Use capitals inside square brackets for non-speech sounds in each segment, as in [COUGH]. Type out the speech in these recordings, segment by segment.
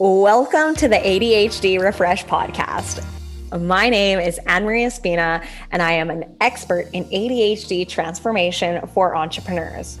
Welcome to the ADHD Refresh podcast. My name is Anne Marie Espina, and I am an expert in ADHD transformation for entrepreneurs.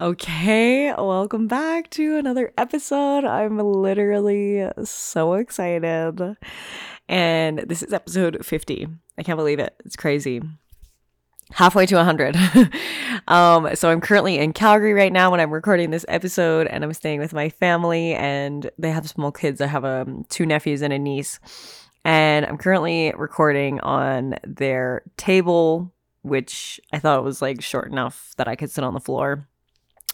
Okay, welcome back to another episode. I'm literally so excited. And this is episode 50. I can't believe it. It's crazy. Halfway to 100. [LAUGHS] um, so I'm currently in Calgary right now when I'm recording this episode, and I'm staying with my family, and they have small kids. I have um, two nephews and a niece, and I'm currently recording on their table, which I thought was like short enough that I could sit on the floor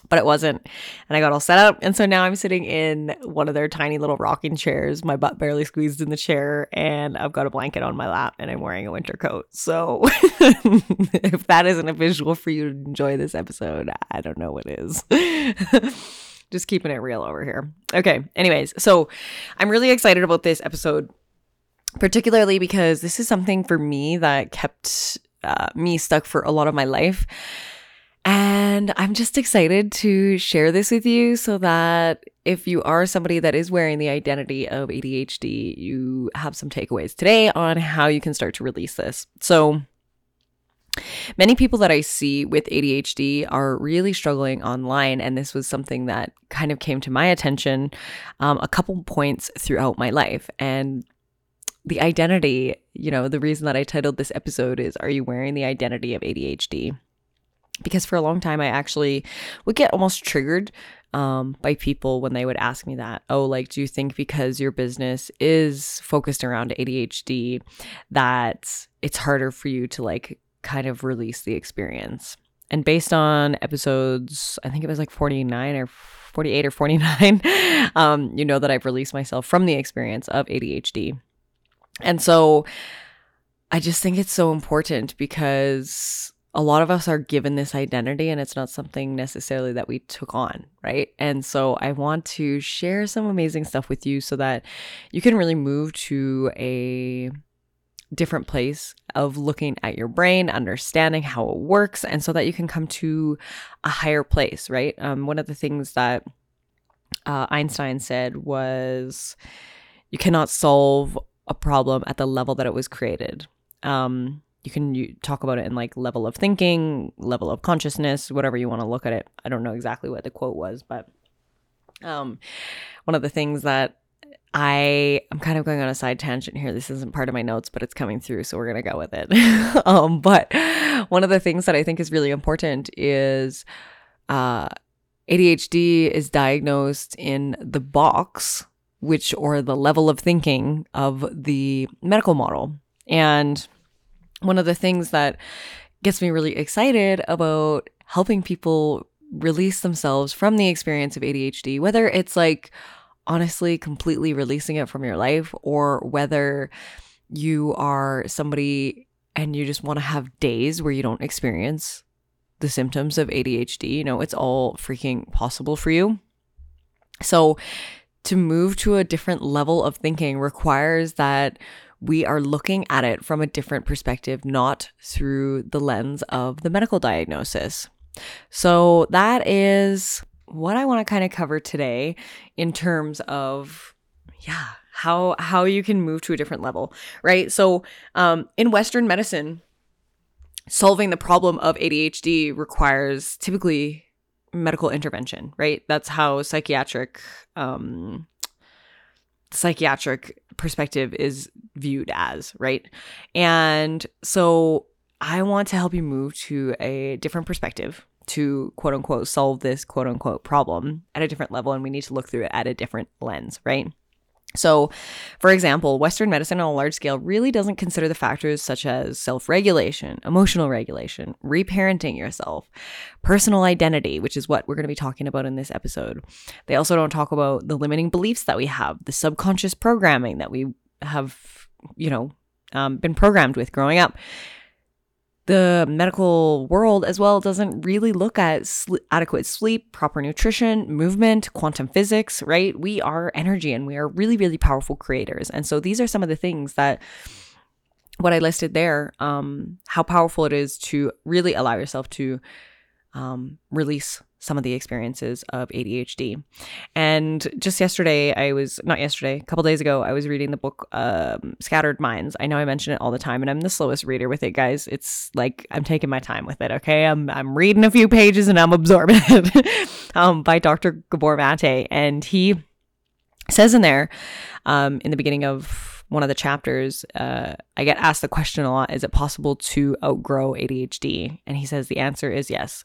but it wasn't. And I got all set up. And so now I'm sitting in one of their tiny little rocking chairs, my butt barely squeezed in the chair, and I've got a blanket on my lap and I'm wearing a winter coat. So [LAUGHS] if that isn't a visual for you to enjoy this episode, I don't know what is. [LAUGHS] Just keeping it real over here. Okay. Anyways, so I'm really excited about this episode, particularly because this is something for me that kept uh, me stuck for a lot of my life. And I'm just excited to share this with you so that if you are somebody that is wearing the identity of ADHD, you have some takeaways today on how you can start to release this. So, Many people that I see with ADHD are really struggling online, and this was something that kind of came to my attention um, a couple points throughout my life. And the identity, you know, the reason that I titled this episode is Are You Wearing the Identity of ADHD? Because for a long time I actually would get almost triggered um, by people when they would ask me that. Oh, like, do you think because your business is focused around ADHD that it's harder for you to like kind of release the experience? And based on episodes, I think it was like 49 or 48 or 49, [LAUGHS] um, you know that I've released myself from the experience of ADHD. And so I just think it's so important because a lot of us are given this identity and it's not something necessarily that we took on, right? And so I want to share some amazing stuff with you so that you can really move to a different place of looking at your brain, understanding how it works, and so that you can come to a higher place, right? Um, one of the things that uh, Einstein said was, you cannot solve a problem at the level that it was created. Um, you can you talk about it in like level of thinking, level of consciousness, whatever you want to look at it. I don't know exactly what the quote was, but um, one of the things that I I'm kind of going on a side tangent here. This isn't part of my notes, but it's coming through, so we're gonna go with it. [LAUGHS] um, but one of the things that I think is really important is uh, ADHD is diagnosed in the box, which or the level of thinking of the medical model, and one of the things that gets me really excited about helping people release themselves from the experience of ADHD, whether it's like honestly completely releasing it from your life or whether you are somebody and you just want to have days where you don't experience the symptoms of ADHD, you know, it's all freaking possible for you. So, to move to a different level of thinking requires that we are looking at it from a different perspective, not through the lens of the medical diagnosis. So that is what I want to kind of cover today in terms of yeah, how how you can move to a different level, right? So, um in western medicine, solving the problem of ADHD requires typically medical intervention, right? That's how psychiatric um psychiatric perspective is viewed as, right? And so I want to help you move to a different perspective to quote unquote solve this quote unquote problem at a different level and we need to look through it at a different lens, right? So, for example, Western medicine on a large scale really doesn't consider the factors such as self regulation, emotional regulation, reparenting yourself, personal identity, which is what we're going to be talking about in this episode. They also don't talk about the limiting beliefs that we have, the subconscious programming that we have, you know, um, been programmed with growing up the medical world as well doesn't really look at sl- adequate sleep, proper nutrition, movement, quantum physics, right? We are energy and we are really, really powerful creators. And so these are some of the things that what I listed there, um, how powerful it is to really allow yourself to um, release some of the experiences of ADHD. And just yesterday, I was not yesterday, a couple days ago, I was reading the book um, Scattered Minds. I know I mention it all the time, and I'm the slowest reader with it, guys. It's like I'm taking my time with it. Okay, I'm I'm reading a few pages and I'm absorbing it. [LAUGHS] um, by Dr. Gabor Mate, and he says in there, um, in the beginning of one of the chapters, uh, I get asked the question a lot is it possible to outgrow ADHD? And he says the answer is yes.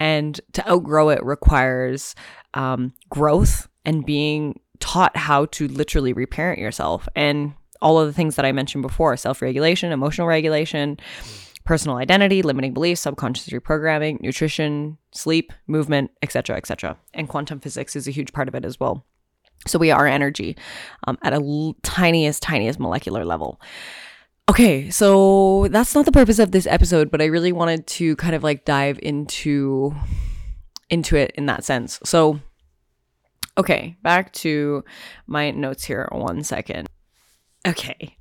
And to outgrow it requires um, growth and being taught how to literally reparent yourself. And all of the things that I mentioned before self regulation, emotional regulation, personal identity, limiting beliefs, subconscious reprogramming, nutrition, sleep, movement, etc., etc. And quantum physics is a huge part of it as well. So we are energy um, at a l- tiniest, tiniest molecular level. Okay, so that's not the purpose of this episode, but I really wanted to kind of like dive into into it in that sense. So okay, back to my notes here one second. Okay.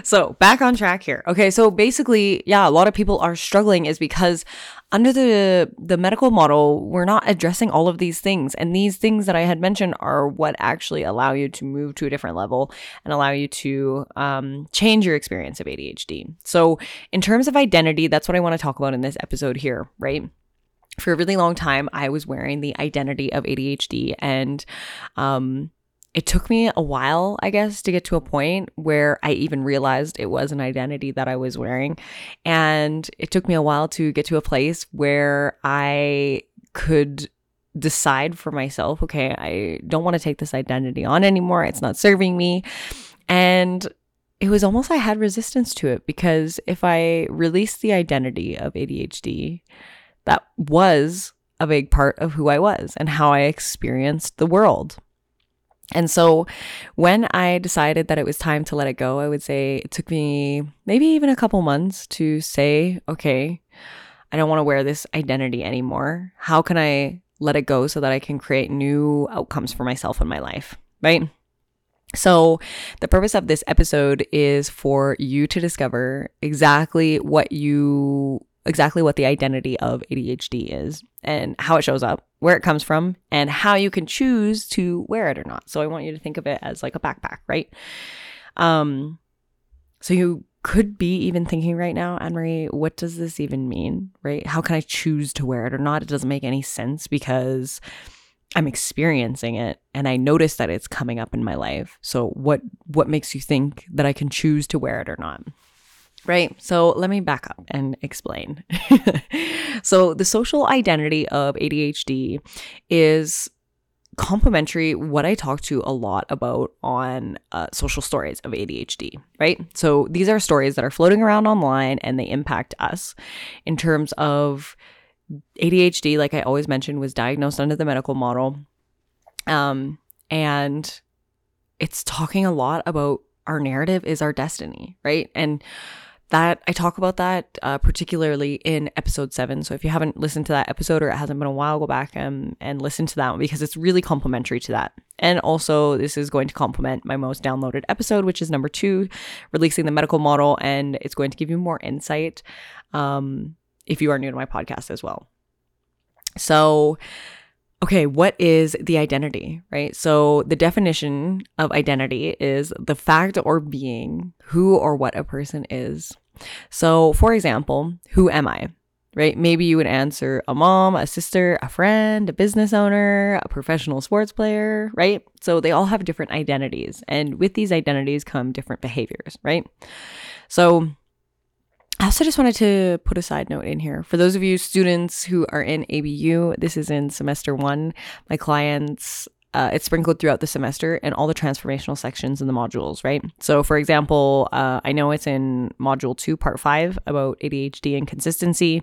[LAUGHS] so back on track here. Okay, so basically, yeah, a lot of people are struggling is because under the the medical model, we're not addressing all of these things. And these things that I had mentioned are what actually allow you to move to a different level and allow you to um, change your experience of ADHD. So, in terms of identity, that's what I want to talk about in this episode here, right? For a really long time, I was wearing the identity of ADHD and um, it took me a while, I guess, to get to a point where I even realized it was an identity that I was wearing. And it took me a while to get to a place where I could decide for myself okay, I don't want to take this identity on anymore. It's not serving me. And it was almost I had resistance to it because if I released the identity of ADHD, that was a big part of who I was and how I experienced the world. And so when I decided that it was time to let it go, I would say it took me maybe even a couple months to say, okay, I don't want to wear this identity anymore. How can I let it go so that I can create new outcomes for myself in my life? Right. So, the purpose of this episode is for you to discover exactly what you exactly what the identity of ADHD is and how it shows up, where it comes from, and how you can choose to wear it or not. So I want you to think of it as like a backpack, right? Um so you could be even thinking right now, Anne Marie, what does this even mean? Right? How can I choose to wear it or not? It doesn't make any sense because I'm experiencing it and I notice that it's coming up in my life. So what what makes you think that I can choose to wear it or not? Right. So let me back up and explain. [LAUGHS] so, the social identity of ADHD is complementary what I talk to a lot about on uh, social stories of ADHD, right? So, these are stories that are floating around online and they impact us in terms of ADHD, like I always mentioned, was diagnosed under the medical model. Um, and it's talking a lot about our narrative is our destiny, right? And that I talk about that uh, particularly in episode seven. So if you haven't listened to that episode or it hasn't been a while, go back and, and listen to that one because it's really complementary to that. And also, this is going to complement my most downloaded episode, which is number two, releasing the medical model. And it's going to give you more insight um, if you are new to my podcast as well. So, okay, what is the identity, right? So the definition of identity is the fact or being who or what a person is. So, for example, who am I? Right? Maybe you would answer a mom, a sister, a friend, a business owner, a professional sports player, right? So they all have different identities. And with these identities come different behaviors, right? So I also just wanted to put a side note in here. For those of you students who are in ABU, this is in semester one. My clients, uh, it's sprinkled throughout the semester and all the transformational sections in the modules, right? So, for example, uh, I know it's in module two, part five, about ADHD and consistency.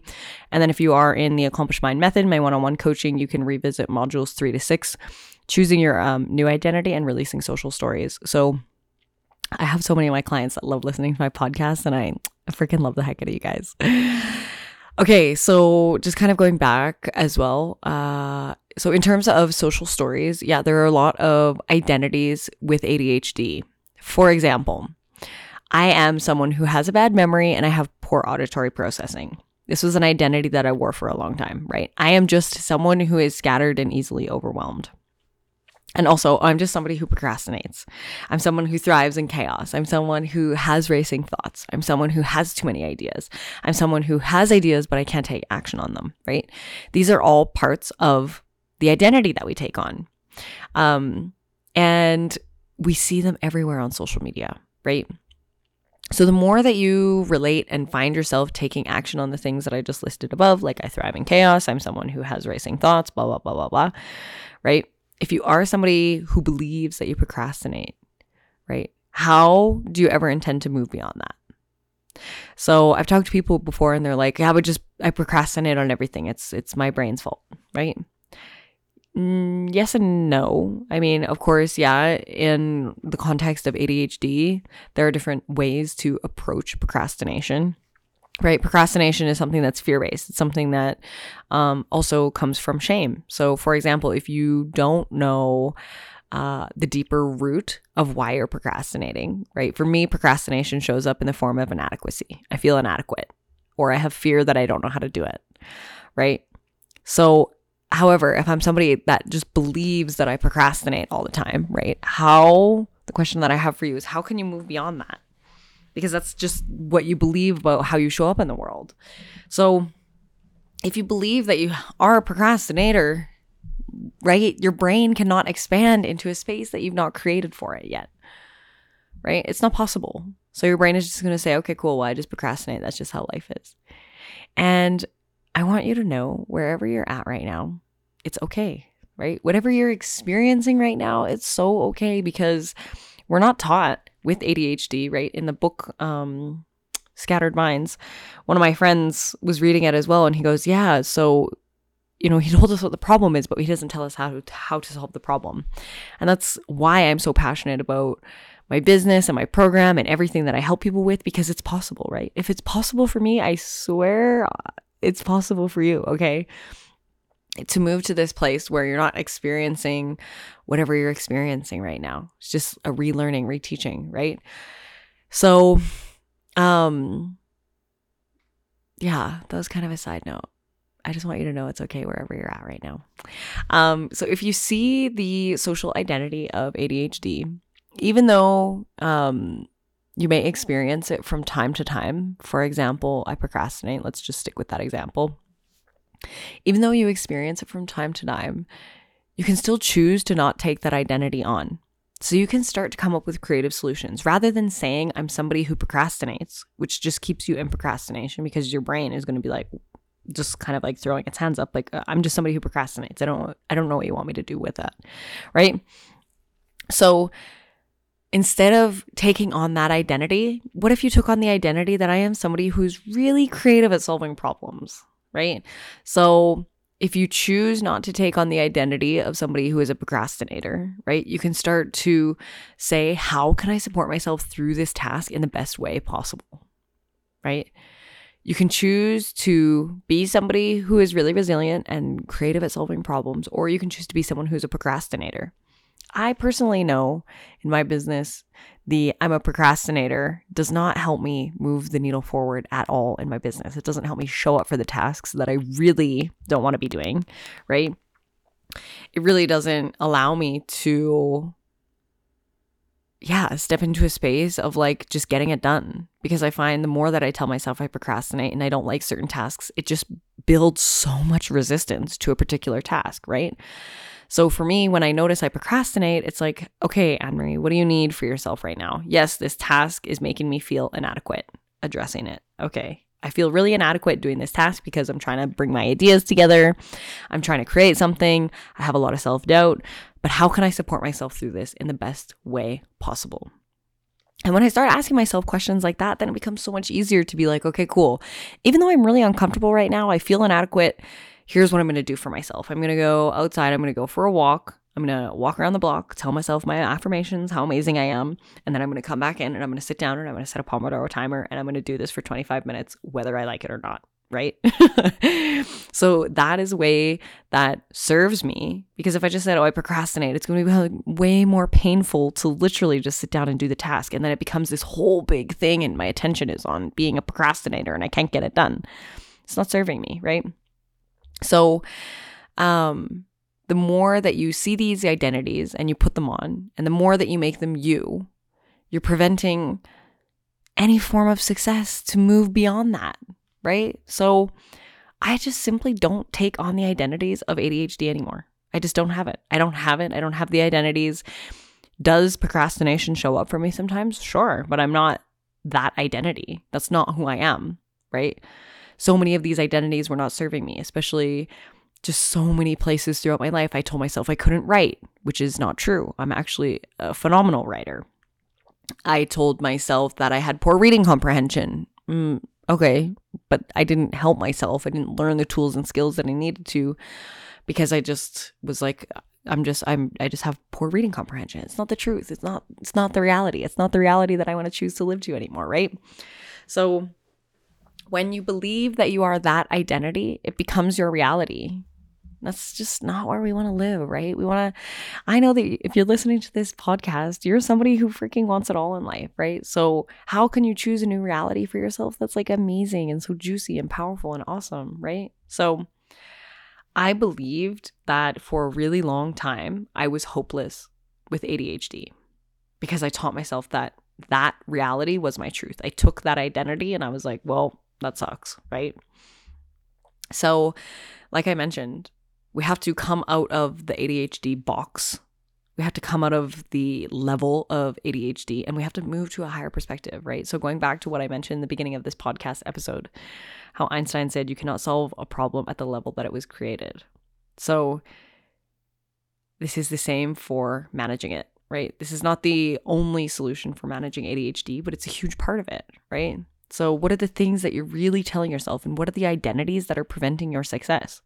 And then if you are in the Accomplished Mind method, my one on one coaching, you can revisit modules three to six, choosing your um, new identity and releasing social stories. So, I have so many of my clients that love listening to my podcast, and I I freaking love the heck out of you guys. okay, so just kind of going back as well. Uh, so in terms of social stories, yeah, there are a lot of identities with ADHD. For example, I am someone who has a bad memory and I have poor auditory processing. This was an identity that I wore for a long time, right? I am just someone who is scattered and easily overwhelmed. And also, I'm just somebody who procrastinates. I'm someone who thrives in chaos. I'm someone who has racing thoughts. I'm someone who has too many ideas. I'm someone who has ideas, but I can't take action on them, right? These are all parts of the identity that we take on. Um, and we see them everywhere on social media, right? So, the more that you relate and find yourself taking action on the things that I just listed above, like I thrive in chaos, I'm someone who has racing thoughts, blah, blah, blah, blah, blah, right? If you are somebody who believes that you procrastinate, right? How do you ever intend to move beyond that? So I've talked to people before and they're like, yeah, but just I procrastinate on everything. It's it's my brain's fault, right? Mm, yes and no. I mean, of course, yeah, in the context of ADHD, there are different ways to approach procrastination right? Procrastination is something that's fear-based. It's something that um, also comes from shame. So for example if you don't know uh, the deeper root of why you're procrastinating right? For me procrastination shows up in the form of inadequacy. I feel inadequate or i have fear that i don't know how to do it right? So however if i'm somebody that just believes that i procrastinate all the time right? How the question that i have for you is how can you move beyond that because that's just what you believe about how you show up in the world. So if you believe that you are a procrastinator, right, your brain cannot expand into a space that you've not created for it yet. Right? It's not possible. So your brain is just going to say, okay, cool, well, I just procrastinate. That's just how life is. And I want you to know wherever you're at right now, it's okay, right? Whatever you're experiencing right now, it's so okay because we're not taught with ADHD, right? In the book, um, Scattered Minds, one of my friends was reading it as well, and he goes, "Yeah, so." You know, he [LAUGHS] told us what the problem is, but he doesn't tell us how to how to solve the problem. And that's why I'm so passionate about my business and my program and everything that I help people with because it's possible, right? If it's possible for me, I swear it's possible for you, okay? To move to this place where you're not experiencing whatever you're experiencing right now. It's just a relearning, reteaching, right? So, um, yeah, that was kind of a side note. I just want you to know it's okay wherever you're at right now. Um, so if you see the social identity of ADHD, even though um, you may experience it from time to time, for example, I procrastinate. Let's just stick with that example. Even though you experience it from time to time, you can still choose to not take that identity on. So you can start to come up with creative solutions rather than saying, I'm somebody who procrastinates, which just keeps you in procrastination because your brain is going to be like, just kind of like throwing its hands up like uh, i'm just somebody who procrastinates. I don't i don't know what you want me to do with that right? So instead of taking on that identity what if you took on the identity that i am somebody who's really creative at solving problems right? So if you choose not to take on the identity of somebody who is a procrastinator, right, you can start to say, How can I support myself through this task in the best way possible? Right? You can choose to be somebody who is really resilient and creative at solving problems, or you can choose to be someone who's a procrastinator. I personally know in my business, the I'm a procrastinator does not help me move the needle forward at all in my business. It doesn't help me show up for the tasks that I really don't want to be doing, right? it really doesn't allow me to yeah, step into a space of like just getting it done because I find the more that I tell myself I procrastinate and I don't like certain tasks, it just builds so much resistance to a particular task, right? So for me, when I notice I procrastinate, it's like, okay, Anne Marie, what do you need for yourself right now? Yes, this task is making me feel inadequate addressing it. Okay. I feel really inadequate doing this task because I'm trying to bring my ideas together. I'm trying to create something. I have a lot of self doubt, but how can I support myself through this in the best way possible? And when I start asking myself questions like that, then it becomes so much easier to be like, okay, cool. Even though I'm really uncomfortable right now, I feel inadequate here's what I'm going to do for myself. I'm going to go outside. I'm going to go for a walk. I'm going to walk around the block, tell myself my affirmations, how amazing I am. And then I'm going to come back in and I'm going to sit down and I'm going to set a Pomodoro timer and I'm going to do this for 25 minutes, whether I like it or not. Right. [LAUGHS] so that is way that serves me because if I just said, oh, I procrastinate, it's going to be way more painful to literally just sit down and do the task. And then it becomes this whole big thing and my attention is on being a procrastinator and I can't get it done. It's not serving me. Right. So, um, the more that you see these identities and you put them on, and the more that you make them you, you're preventing any form of success to move beyond that, right? So, I just simply don't take on the identities of ADHD anymore. I just don't have it. I don't have it. I don't have the identities. Does procrastination show up for me sometimes? Sure, but I'm not that identity. That's not who I am, right? So many of these identities were not serving me, especially just so many places throughout my life. I told myself I couldn't write, which is not true. I'm actually a phenomenal writer. I told myself that I had poor reading comprehension. Mm, okay, but I didn't help myself. I didn't learn the tools and skills that I needed to because I just was like I'm just I'm I just have poor reading comprehension. It's not the truth. It's not it's not the reality. It's not the reality that I want to choose to live to anymore, right? So when you believe that you are that identity, it becomes your reality. That's just not where we want to live, right? We want to. I know that if you're listening to this podcast, you're somebody who freaking wants it all in life, right? So, how can you choose a new reality for yourself that's like amazing and so juicy and powerful and awesome, right? So, I believed that for a really long time, I was hopeless with ADHD because I taught myself that that reality was my truth. I took that identity and I was like, well, that sucks, right? So, like I mentioned, we have to come out of the ADHD box. We have to come out of the level of ADHD and we have to move to a higher perspective, right? So, going back to what I mentioned in the beginning of this podcast episode, how Einstein said you cannot solve a problem at the level that it was created. So, this is the same for managing it, right? This is not the only solution for managing ADHD, but it's a huge part of it, right? So, what are the things that you're really telling yourself, and what are the identities that are preventing your success?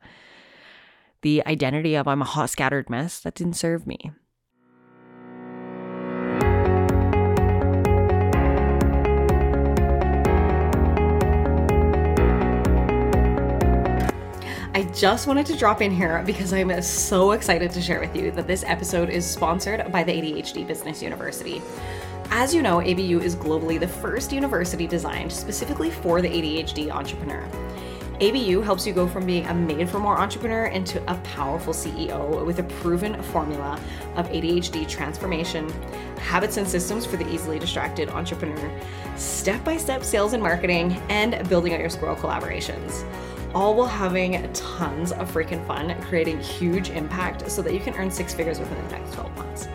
The identity of I'm a hot, scattered mess that didn't serve me. I just wanted to drop in here because I'm so excited to share with you that this episode is sponsored by the ADHD Business University. As you know, ABU is globally the first university designed specifically for the ADHD entrepreneur. ABU helps you go from being a made for more entrepreneur into a powerful CEO with a proven formula of ADHD transformation, habits and systems for the easily distracted entrepreneur, step by step sales and marketing, and building out your squirrel collaborations. All while having tons of freaking fun, creating huge impact so that you can earn six figures within the next 12 months.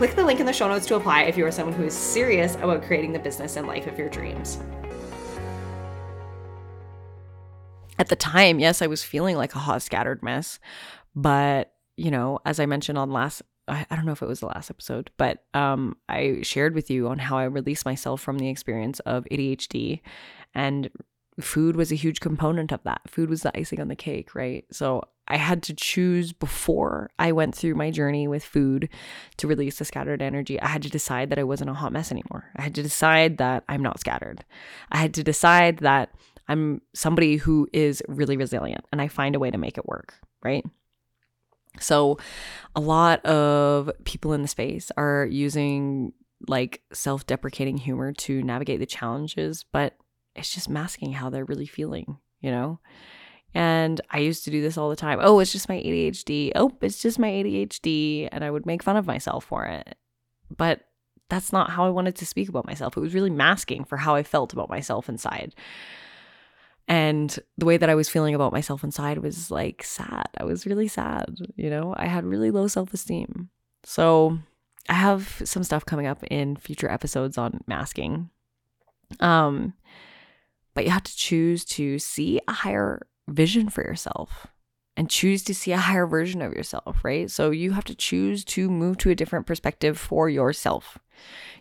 Click the link in the show notes to apply if you are someone who is serious about creating the business and life of your dreams. At the time, yes, I was feeling like a hot, scattered mess. But, you know, as I mentioned on last I, don't know if it was the last episode, but um, I shared with you on how I released myself from the experience of ADHD. And food was a huge component of that. Food was the icing on the cake, right? So I had to choose before I went through my journey with food to release the scattered energy. I had to decide that I wasn't a hot mess anymore. I had to decide that I'm not scattered. I had to decide that I'm somebody who is really resilient and I find a way to make it work, right? So, a lot of people in the space are using like self deprecating humor to navigate the challenges, but it's just masking how they're really feeling, you know? And I used to do this all the time. Oh, it's just my ADHD. Oh, it's just my ADHD. And I would make fun of myself for it. But that's not how I wanted to speak about myself. It was really masking for how I felt about myself inside. And the way that I was feeling about myself inside was like sad. I was really sad. You know, I had really low self esteem. So I have some stuff coming up in future episodes on masking. Um, but you have to choose to see a higher vision for yourself and choose to see a higher version of yourself, right? So you have to choose to move to a different perspective for yourself.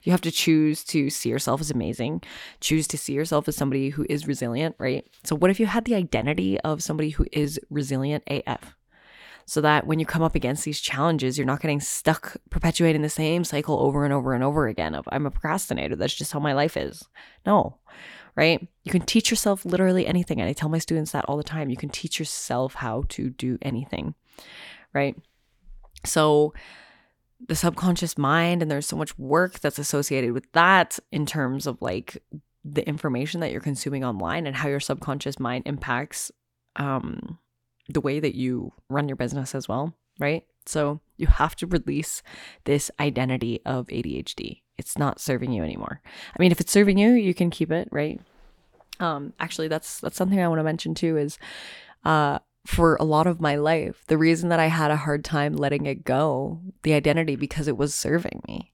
You have to choose to see yourself as amazing, choose to see yourself as somebody who is resilient, right? So, what if you had the identity of somebody who is resilient AF? So that when you come up against these challenges, you're not getting stuck perpetuating the same cycle over and over and over again of I'm a procrastinator. That's just how my life is. No, right? You can teach yourself literally anything. And I tell my students that all the time. You can teach yourself how to do anything, right? So, the subconscious mind and there's so much work that's associated with that in terms of like the information that you're consuming online and how your subconscious mind impacts um the way that you run your business as well right so you have to release this identity of ADHD it's not serving you anymore i mean if it's serving you you can keep it right um actually that's that's something i want to mention too is uh for a lot of my life. The reason that I had a hard time letting it go, the identity, because it was serving me,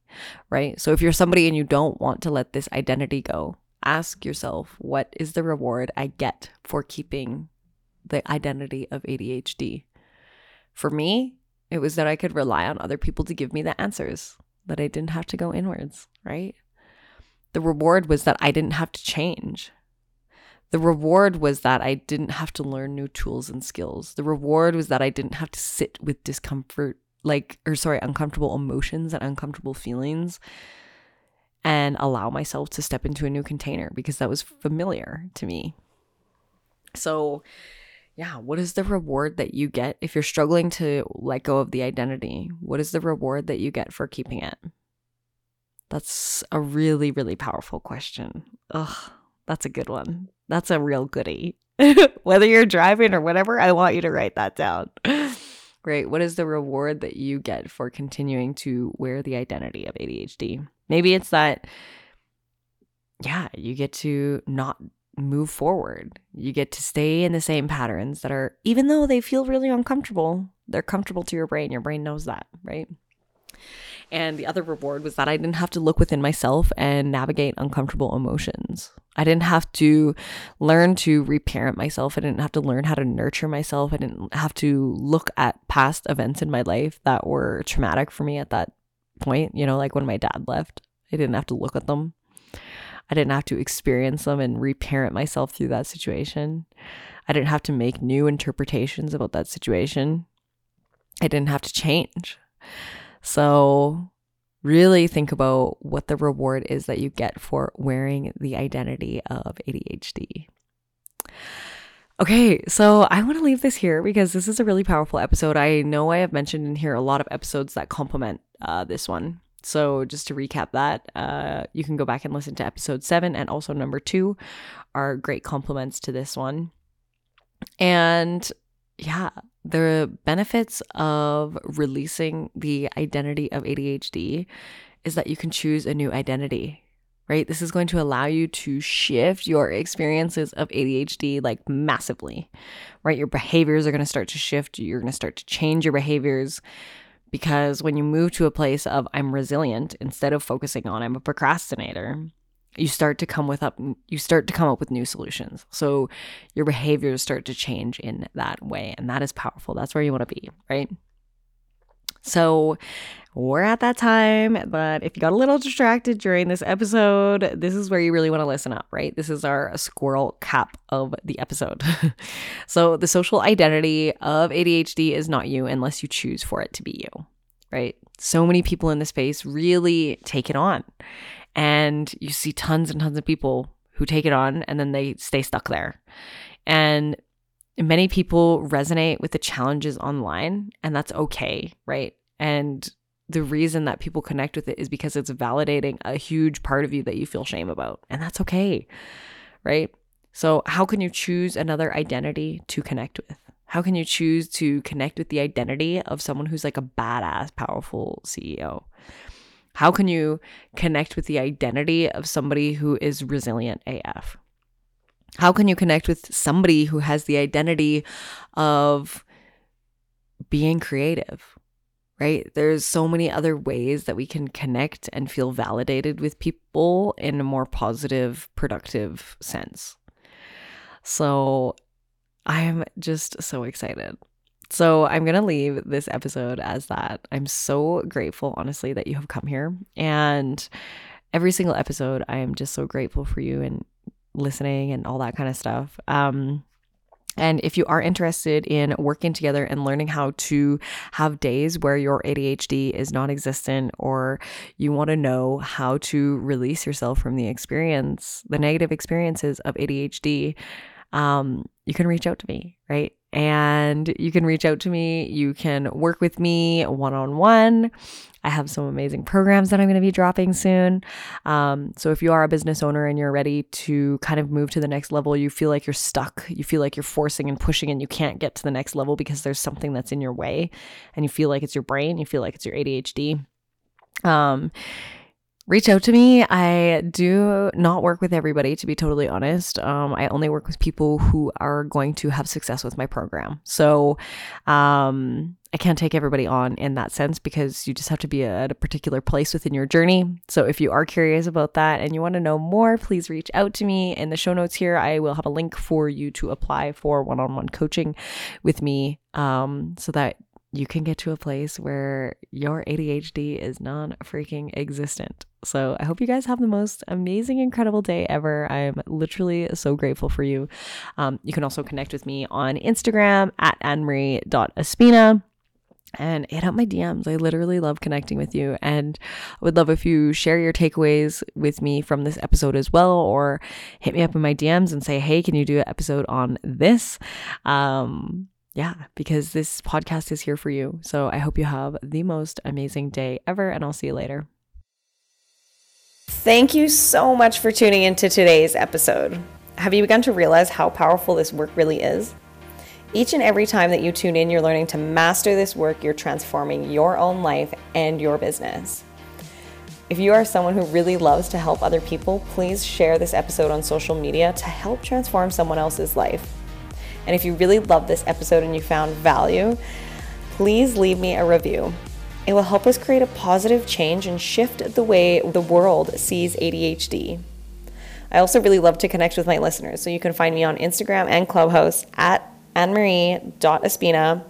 right? So if you're somebody and you don't want to let this identity go, ask yourself, what is the reward I get for keeping the identity of ADHD? For me, it was that I could rely on other people to give me the answers, that I didn't have to go inwards, right? The reward was that I didn't have to change, the reward was that I didn't have to learn new tools and skills. The reward was that I didn't have to sit with discomfort, like, or sorry, uncomfortable emotions and uncomfortable feelings and allow myself to step into a new container because that was familiar to me. So, yeah, what is the reward that you get if you're struggling to let go of the identity? What is the reward that you get for keeping it? That's a really, really powerful question. Ugh, that's a good one. That's a real goodie. [LAUGHS] Whether you're driving or whatever, I want you to write that down. [LAUGHS] Right. What is the reward that you get for continuing to wear the identity of ADHD? Maybe it's that, yeah, you get to not move forward. You get to stay in the same patterns that are, even though they feel really uncomfortable, they're comfortable to your brain. Your brain knows that, right? And the other reward was that I didn't have to look within myself and navigate uncomfortable emotions. I didn't have to learn to reparent myself. I didn't have to learn how to nurture myself. I didn't have to look at past events in my life that were traumatic for me at that point. You know, like when my dad left, I didn't have to look at them. I didn't have to experience them and reparent myself through that situation. I didn't have to make new interpretations about that situation. I didn't have to change. So, really think about what the reward is that you get for wearing the identity of ADHD. Okay, so I want to leave this here because this is a really powerful episode. I know I have mentioned in here a lot of episodes that complement uh, this one. So, just to recap that, uh, you can go back and listen to episode seven and also number two are great compliments to this one. And yeah, the benefits of releasing the identity of ADHD is that you can choose a new identity, right? This is going to allow you to shift your experiences of ADHD like massively, right? Your behaviors are going to start to shift. You're going to start to change your behaviors because when you move to a place of I'm resilient instead of focusing on I'm a procrastinator, you start to come with up you start to come up with new solutions. So your behaviors start to change in that way and that is powerful. That's where you want to be right so we're at that time but if you got a little distracted during this episode this is where you really want to listen up right? This is our squirrel cap of the episode. [LAUGHS] So the social identity of adhd is not you unless you choose for it to be you right? So many people in the space really take it on. And you see tons and tons of people who take it on and then they stay stuck there. And many people resonate with the challenges online, and that's okay, right? And the reason that people connect with it is because it's validating a huge part of you that you feel shame about, and that's okay, right? So, how can you choose another identity to connect with? How can you choose to connect with the identity of someone who's like a badass, powerful CEO? How can you connect with the identity of somebody who is resilient AF? How can you connect with somebody who has the identity of being creative? Right? There's so many other ways that we can connect and feel validated with people in a more positive, productive sense. So I'm just so excited. So I'm going to leave this episode as that. I'm so grateful, honestly, that you have come here. And every single episode, I am just so grateful for you and listening and all that kind of stuff. Um, and if you are interested in working together and learning how to have days where your ADHD is non existent, or you want to know how to release yourself from the experience, the negative experiences of ADHD, um, you can reach out to me, right? And you can reach out to me. You can work with me one on one. I have some amazing programs that I'm going to be dropping soon. Um, so if you are a business owner and you're ready to kind of move to the next level, you feel like you're stuck, you feel like you're forcing and pushing and you can't get to the next level because there's something that's in your way and you feel like it's your brain, you feel like it's your ADHD. Um, reach out to me. I do not work with everybody, to be totally honest. Um, I only work with people who are going to have success with my program. So um, I can't take everybody on in that sense because you just have to be at a particular place within your journey. So if you are curious about that and you want to know more, please reach out to me. In the show notes here, I will have a link for you to apply for one on one coaching with me um, so that you can get to a place where your ADHD is non freaking existent. So I hope you guys have the most amazing, incredible day ever. I'm literally so grateful for you. Um, you can also connect with me on Instagram at annemarie.espina and hit up my DMs. I literally love connecting with you and I would love if you share your takeaways with me from this episode as well, or hit me up in my DMs and say, hey, can you do an episode on this? Um, yeah, because this podcast is here for you. So I hope you have the most amazing day ever, and I'll see you later. Thank you so much for tuning into today's episode. Have you begun to realize how powerful this work really is? Each and every time that you tune in, you're learning to master this work, you're transforming your own life and your business. If you are someone who really loves to help other people, please share this episode on social media to help transform someone else's life. And if you really love this episode and you found value, please leave me a review. It will help us create a positive change and shift the way the world sees ADHD. I also really love to connect with my listeners, so you can find me on Instagram and Clubhouse at annemarie.espina.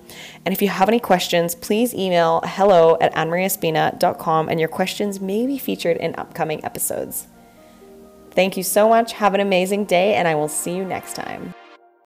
And if you have any questions, please email hello at annemarieespina.com and your questions may be featured in upcoming episodes. Thank you so much. Have an amazing day, and I will see you next time.